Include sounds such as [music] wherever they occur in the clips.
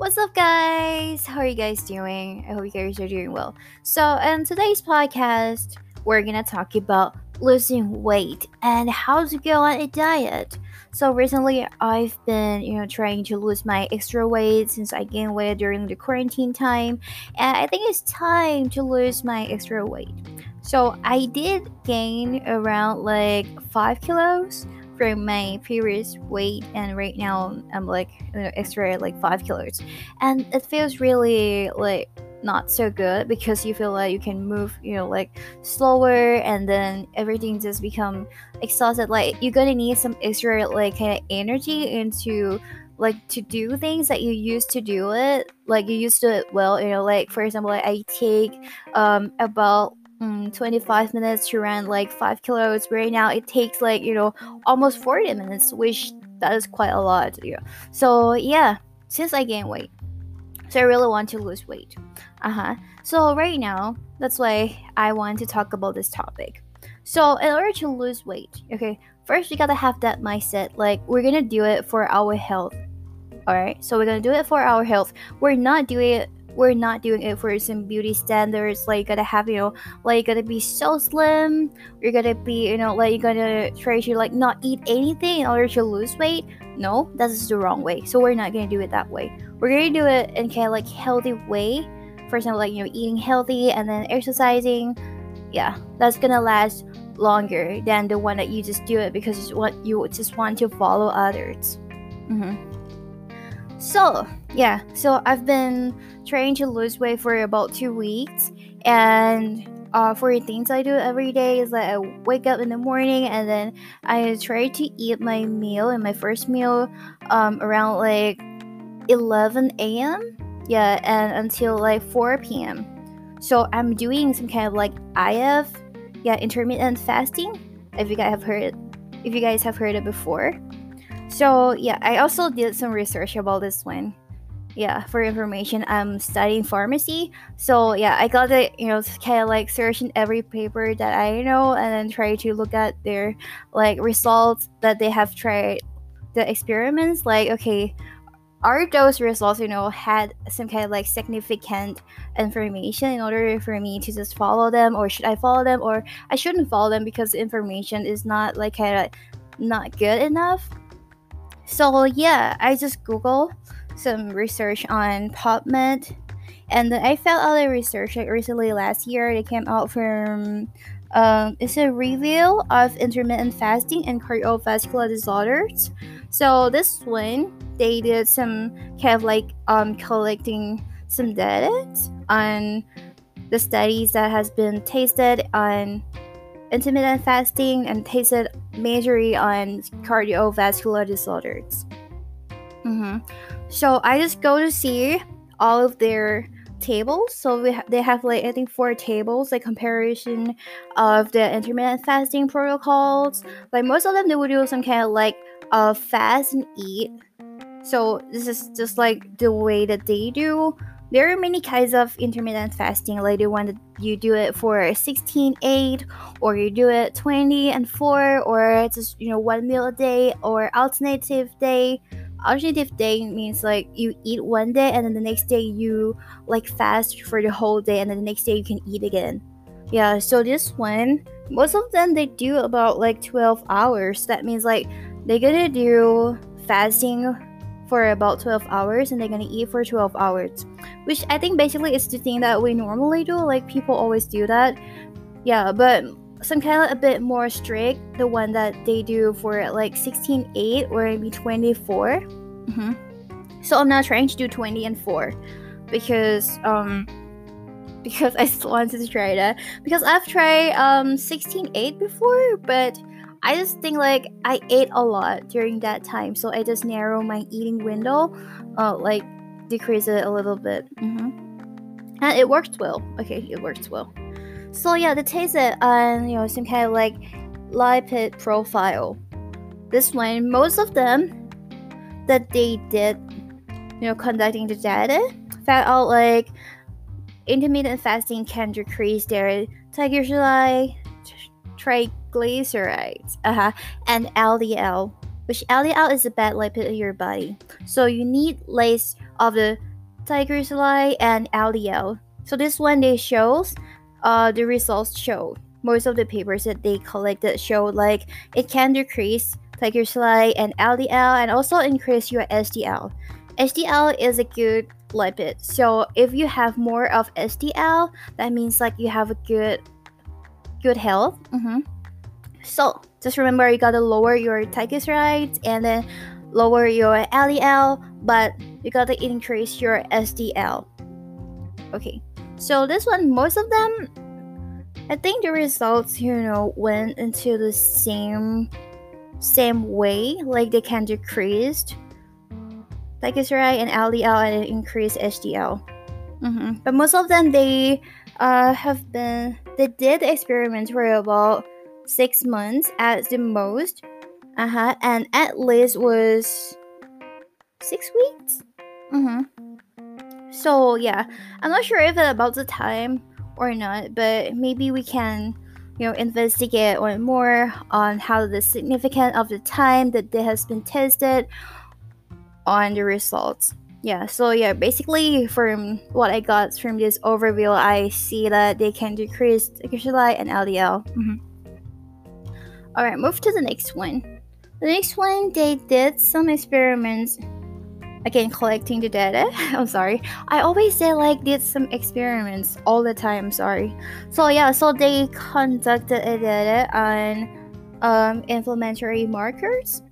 What's up, guys? How are you guys doing? I hope you guys are doing well. So, in today's podcast, we're gonna talk about losing weight and how to go on a diet. So recently, I've been, you know, trying to lose my extra weight since I gained weight during the quarantine time, and I think it's time to lose my extra weight. So I did gain around like five kilos from my previous weight and right now i'm like you know, extra like five kilos. And it feels really like not so good because you feel like you can move you know like slower and then everything just become exhausted. Like you're gonna need some extra like kind of energy into like to do things that you used to do it. Like you used to it well you know like for example like i take um about mm, 25 minutes to run like 5 kilos. Right now it takes like you know almost 40 minutes which that is quite a lot yeah. So yeah since i gained weight. So i really want to lose weight. Uh-huh. So right now that's why i want to talk about this topic. So in order to lose weight okay first we gotta have that mindset like we're gonna do it for our health all right so we're gonna do it for our health. We're not doing it we're not doing it for some beauty standards like you gotta have you know like you gotta be so slim. You're gonna be you know like you're gonna try to like not eat anything in order to lose weight. No that's the wrong way. So we're not gonna do it that way. We're gonna do it in kind of like healthy way. For example like you know eating healthy and then exercising. Yeah that's gonna last longer than the one that you just do it because what you just want to follow others. Mm-hmm. So yeah so i've been trying to lose weight for about two weeks and uh, for the things I do every day is that I wake up in the morning and then I try to eat my meal and my first meal um, around like 11 a.m. Yeah, and until like 4 p.m. So I'm doing some kind of like IF, yeah, intermittent fasting. If you guys have heard, if you guys have heard it before. So yeah, I also did some research about this one. Yeah for information i'm studying pharmacy. So yeah i got to you know kind of like search in every paper that i know and then try to look at their like results that they have tried the experiments. Like okay are those results you know had some kind of like significant information in order for me to just follow them or should i follow them or i shouldn't follow them because the information is not like kind of not good enough so yeah i just google some research on PubMed, and I found a research like recently last year. They came out from um, it's a review of intermittent fasting and cardiovascular disorders. So this one, they did some kind of like um, collecting some data on the studies that has been tasted on intermittent fasting and tasted majorly on cardiovascular disorders. Mm-hmm. So I just go to see all of their tables. So we ha- they have like I think four tables, like comparison of the intermittent fasting protocols. Like most of them, they would do some kind of like uh fast and eat. So this is just like the way that they do. There are many kinds of intermittent fasting, like the one that you do it for 16 8, or you do it 20 and 4, or it's just you know one meal a day, or alternative day. Alternative day means like you eat one day and then the next day you like fast for the whole day and then the next day you can eat again. Yeah so this one most of them they do about like 12 hours. That means like they're gonna do fasting for about 12 hours and they're gonna eat for 12 hours which i think basically is the thing that we normally do like people always do that yeah but some kind of a bit more strict, the one that they do for like 16 8 or maybe 24. Mm-hmm. So I'm not trying to do 20 and 4 because um because [laughs] I still wanted to try that because I've tried um 16 8 before, but I just think like I ate a lot during that time, so I just narrow my eating window, uh, like decrease it a little bit. Mm-hmm. And it worked well. Okay, it works well. So yeah, the taste it on you know some kind of like lipid profile. This one, most of them that they did, you know, conducting the data, found out like intermittent fasting can decrease their triglyceride, triglycerides, uh-huh, and LDL, which LDL is a bad lipid in your body. So you need less of the triglyceride and LDL. So this one they shows uh, the results show most of the papers that they collected show like it can decrease triglyceride and LDL and also increase your HDL. HDL is a good lipid. So if you have more of HDL, that means like you have a good good health. Mm-hmm. So just remember you gotta lower your triglycerides and then lower your LDL, but you gotta increase your HDL. Okay, so this one, most of them, I think the results, you know, went into the same same way, like they can decrease triglyceride and LDL and increase HDL. Mm-hmm. But most of them, they uh, have been, they did experiments for about six months at the most. Uh-huh. And at least was six weeks. Mm-hmm. So yeah, I'm not sure if it's about the time or not, but maybe we can, you know, investigate on more on how the significance of the time that it has been tested on the results. Yeah, so yeah, basically from what I got from this overview, I see that they can decrease triglyceride and LDL. Mm-hmm. All right, move to the next one. The next one, they did some experiments. Again, collecting the data. [laughs] I'm sorry. I always say like did some experiments all the time. Sorry. So yeah, so they conducted a data on um, inflammatory markers.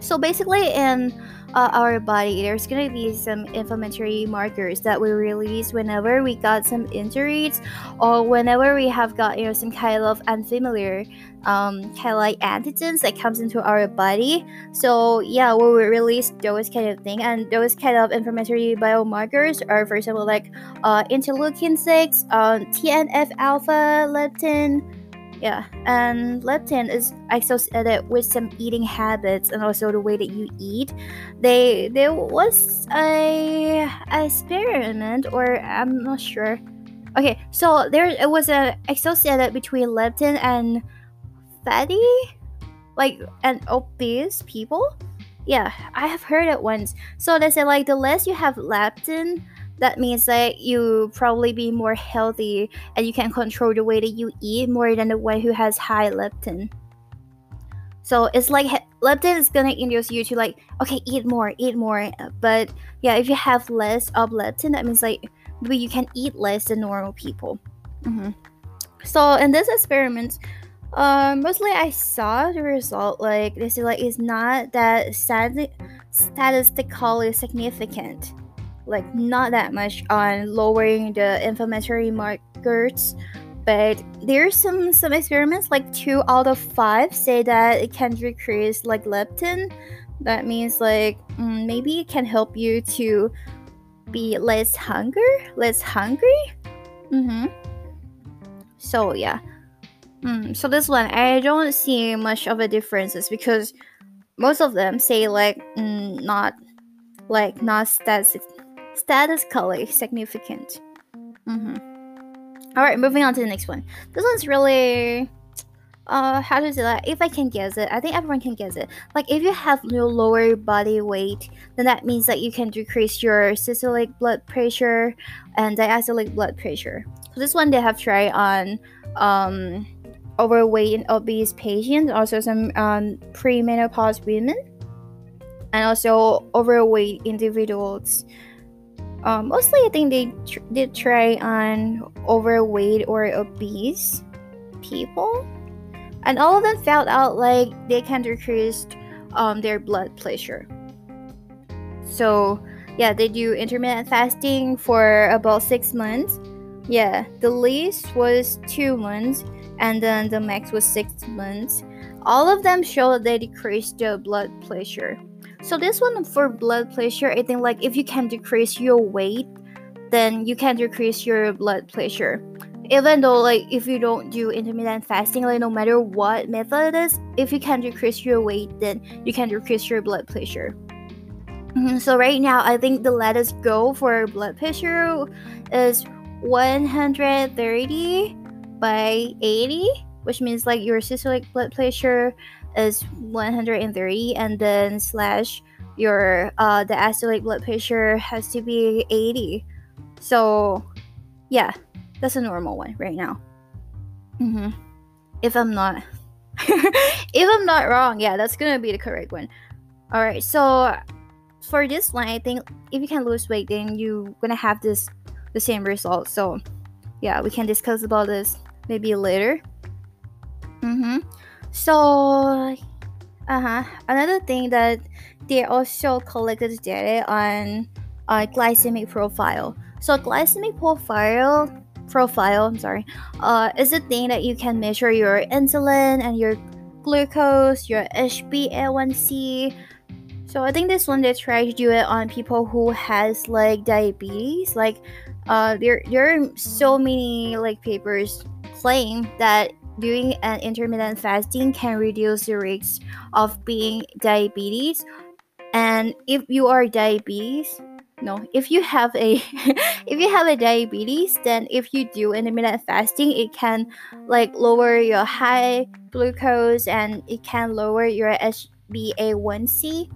So basically, in uh, our body, there's gonna be some inflammatory markers that we release whenever we got some injuries or whenever we have got you know some kind of unfamiliar um, kind of like antigens that comes into our body. So yeah, we will release those kind of thing, and those kind of inflammatory biomarkers are, for example, like uh, interleukin six, uh, TNF alpha, leptin yeah, and leptin is associated with some eating habits and also the way that you eat. They there was a, a experiment, or I'm not sure. Okay, so there it was a associated between leptin and fatty, like and obese people. Yeah, I have heard it once. So they said like the less you have leptin, that means that you probably be more healthy and you can control the way that you eat more than the one who has high leptin. So it's like leptin is gonna induce you to like okay eat more, eat more. But yeah, if you have less of leptin, that means like maybe you can eat less than normal people. Mm-hmm. So in this experiment, uh, mostly I saw the result like this is like it's not that stat- statistically significant like not that much on lowering the inflammatory markers but there's some some experiments like two out of five say that it can decrease like leptin. That means like mm, maybe it can help you to be less hunger less hungry? Mm-hmm. So yeah. Mm, so this one i don't see much of a differences because most of them say like mm, not like not statistic statistically significant. Mm-hmm. All right, moving on to the next one. This one's really uh how to say that if i can guess it i think everyone can guess it like if you have no lower body weight then that means that you can decrease your systolic blood pressure and diastolic blood pressure so this one they have tried on um overweight and obese patients also some um premenopause women and also overweight individuals um, mostly, I think they tr- did try on overweight or obese people, and all of them felt out like they can decrease um, their blood pressure. So, yeah, they do intermittent fasting for about six months. Yeah, the least was two months, and then the max was six months. All of them show that they decreased their blood pressure. So this one for blood pressure, I think like if you can decrease your weight, then you can decrease your blood pressure. Even though like if you don't do intermittent fasting, like no matter what method it is, if you can decrease your weight, then you can decrease your blood pressure. Mm-hmm. So right now, I think the latest goal for blood pressure is 130 by 80, which means like your systolic blood pressure is 130 and then slash your uh the diastolic blood pressure has to be 80 so yeah that's a normal one right now. Mm-hmm. if i'm not [laughs] if i'm not wrong yeah that's gonna be the correct one. All right so for this one i think if you can lose weight then you gonna have this the same result. So yeah we can discuss about this maybe later. Mm-hmm so uh-huh. Another thing that they also collected data on uh, glycemic profile. So glycemic profile profile i'm sorry uh, is a thing that you can measure your insulin and your glucose your hba1c so i think this one they try to do it on people who has like diabetes. Like uh, there there are so many like papers claim that doing an intermittent fasting can reduce the risk of being diabetes. And if you are diabetes no if you have a [laughs] if you have a diabetes then if you do intermittent fasting it can like lower your high glucose and it can lower your hba1c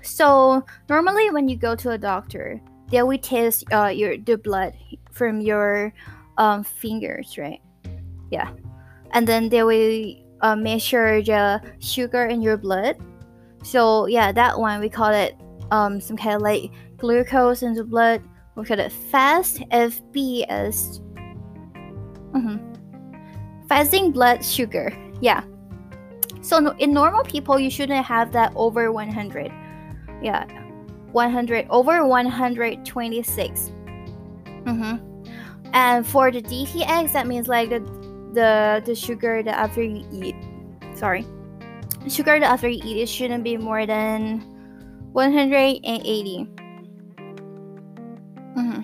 so normally when you go to a doctor they will test uh, your the blood from your um, fingers, right? Yeah, and then they will uh, measure the sugar in your blood. So yeah, that one we call it um, some kind of like glucose in the blood. We call it fast FBS. Mm-hmm. Fasting blood sugar. Yeah. So in normal people, you shouldn't have that over 100. Yeah, 100 over 126 mm-hmm. and for the dtx that means like the the the sugar that after you eat sorry sugar that after you eat it shouldn't be more than 180 mm-hmm.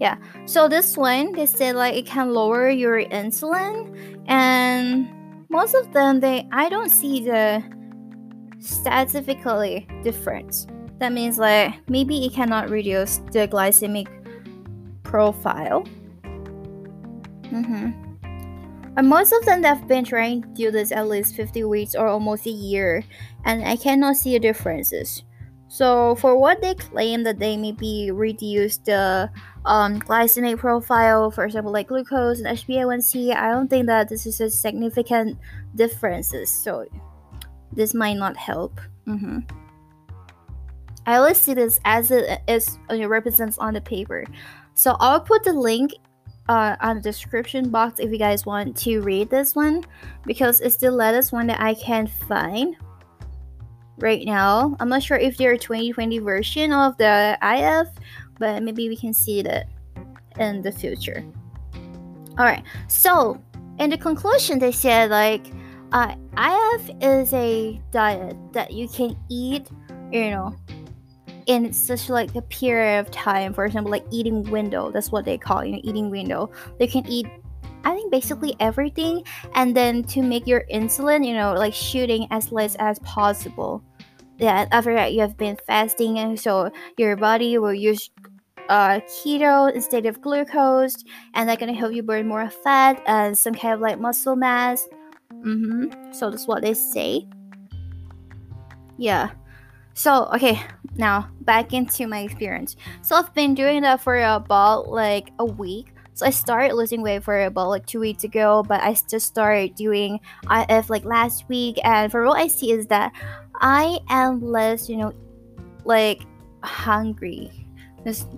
yeah so this one they said like it can lower your insulin and most of them they i don't see the statistically difference that means like maybe it cannot reduce the glycemic profile. Mm-hmm. And most of them have been trying to do this at least 50 weeks or almost a year, and I cannot see the differences. So, for what they claim that they maybe reduce the um, glycemic profile, for example, like glucose and HbA1c, I don't think that this is a significant differences. So, this might not help. Mm-hmm. I always see this as it is it represents on the paper. So I'll put the link uh, on the description box if you guys want to read this one because it's the latest one that I can find right now. I'm not sure if they're 2020 version of the IF, but maybe we can see that in the future. All right. So in the conclusion, they said like uh, IF is a diet that you can eat, you know, in such like a period of time for example like eating window that's what they call you know eating window they can eat I think basically everything, and then to make your insulin, you know, like shooting as less as possible. Yeah, after that you have been fasting, and so your body will use uh, keto instead of glucose, and that's gonna help you burn more fat and some kind of like muscle mass. Mm-hmm. So that's what they say. Yeah. So okay, now back into my experience. So I've been doing that for about like a week. So I started losing weight for about like two weeks ago, but I just started doing IF like last week. And for what I see is that I am less, you know, like hungry.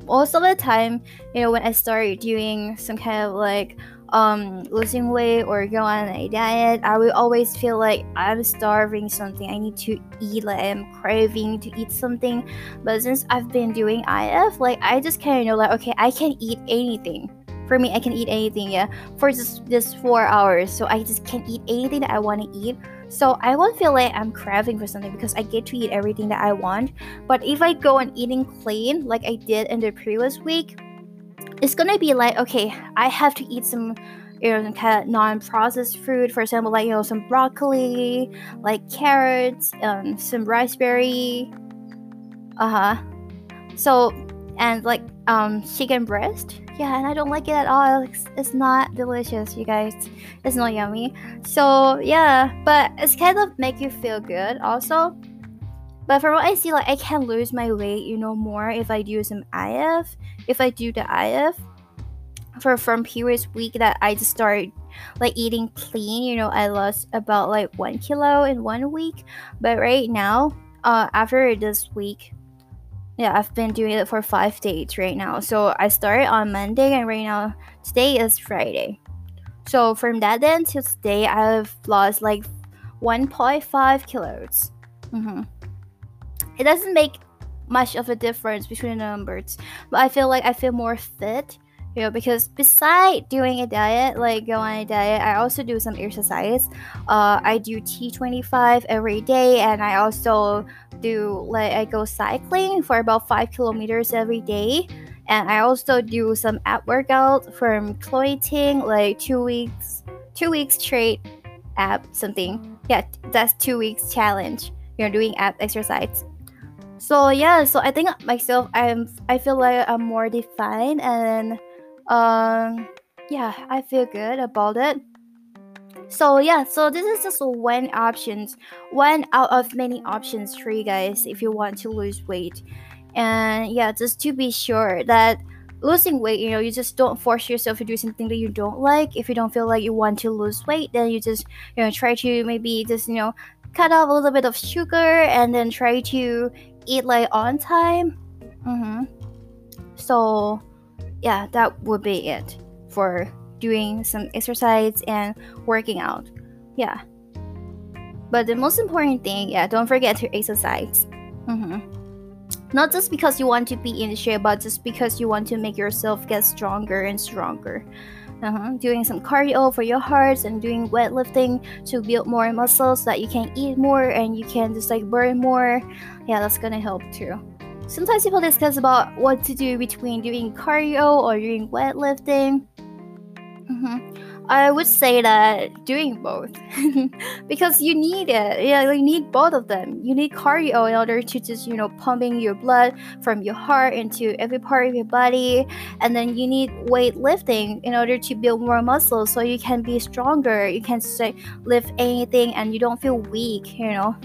Most of the time, you know, when I started doing some kind of like um, losing weight or go on a diet, I will always feel like I'm starving something. I need to eat, like I'm craving to eat something. But since I've been doing IF, like I just kind of know, like, okay, I can eat anything. For me, I can eat anything, yeah, for just this four hours. So I just can eat anything that I want to eat. So I won't feel like I'm craving for something because I get to eat everything that I want. But if I go on eating clean, like I did in the previous week, it's gonna be like okay i have to eat some you know kind of non-processed food. For example like you know some broccoli like carrots um some raspberry uh-huh. So and like um chicken breast. Yeah and i don't like it at all. It's, it's not delicious you guys. It's not yummy. So yeah but it's kind of make you feel good also But from what I see, like I can lose my weight, you know, more if I do some IF. If I do the IF for from previous week that I just started like eating clean, you know, I lost about like one kilo in one week. But right now, uh, after this week, yeah, I've been doing it for five days right now. So I started on Monday, and right now today is Friday. So from that then till today, I've lost like 1.5 kilos. Mm-hmm. It doesn't make much of a difference between the numbers, but I feel like I feel more fit you know because beside doing a diet like go on a diet i also do some exercise. Uh, i do t25 every day and i also do like i go cycling for about five kilometers every day. And i also do some ab workout from chloe ting like two weeks two weeks straight ab something. Yeah that's two weeks challenge you're doing ab exercise so yeah so i think myself i'm i feel like i'm more defined and um yeah i feel good about it. So yeah so this is just one options one out of many options for you guys if you want to lose weight. And yeah just to be sure that losing weight you know you just don't force yourself to do something that you don't like. If you don't feel like you want to lose weight then you just you know try to maybe just you know cut off a little bit of sugar and then try to eat like on time mm-hmm. so yeah, that would be it for doing some exercise and working out. Yeah. But the most important thing, yeah, don't forget to exercise. Mm-hmm. Not just because you want to be in shape, but just because you want to make yourself get stronger and stronger. Uh-huh. Doing some cardio for your heart and doing weightlifting to build more muscles so that you can eat more and you can just like burn more. Yeah, that's gonna help too. Sometimes people discuss about what to do between doing cardio or doing weightlifting. Mm-hmm. I would say that doing both [laughs] because you need it. Yeah, you need both of them. You need cardio in order to just you know pumping your blood from your heart into every part of your body, and then you need weightlifting in order to build more muscles so you can be stronger. You can say lift anything and you don't feel weak. You know,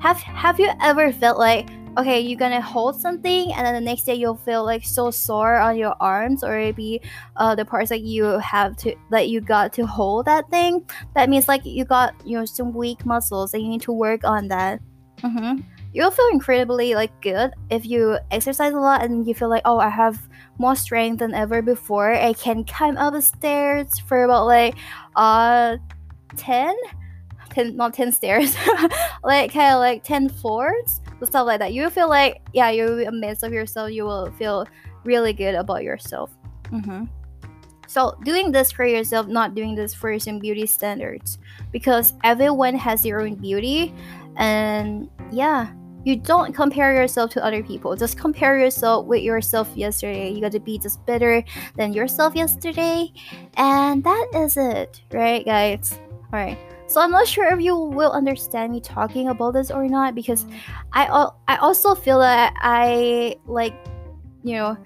have have you ever felt like okay, you're gonna hold something, and then the next day you'll feel like so sore on your arms, or maybe uh, the parts that you have to that you got to hold that thing. That means like you got you know some weak muscles, and you need to work on that. Mm-hmm. You'll feel incredibly like good if you exercise a lot and you feel like oh I have more strength than ever before. I can climb up the stairs for about like uh ten. not 10 stairs [laughs] like kind of like 10 floors stuff like that. You will feel like, yeah, you're amazed of yourself. You will feel really good about yourself. Mm-hmm. So, doing this for yourself, not doing this for some beauty standards, because everyone has their own beauty, and yeah, you don't compare yourself to other people. Just compare yourself with yourself yesterday. You got to be just better than yourself yesterday, and that is it, right, guys? All right. So I'm not sure if you will understand me talking about this or not because I I also feel that I like you know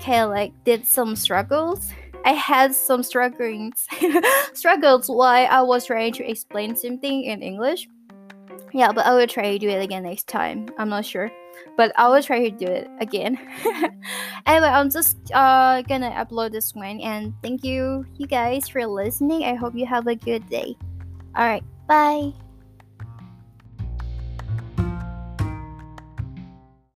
kind of like did some struggles. I had some strugglings [laughs] struggles while I was trying to explain something in English. Yeah, but I will try to do it again next time. I'm not sure. But I will try to do it again. [laughs] anyway, I'm just uh gonna upload this one and thank you you guys for listening. I hope you have a good day. All right. Bye.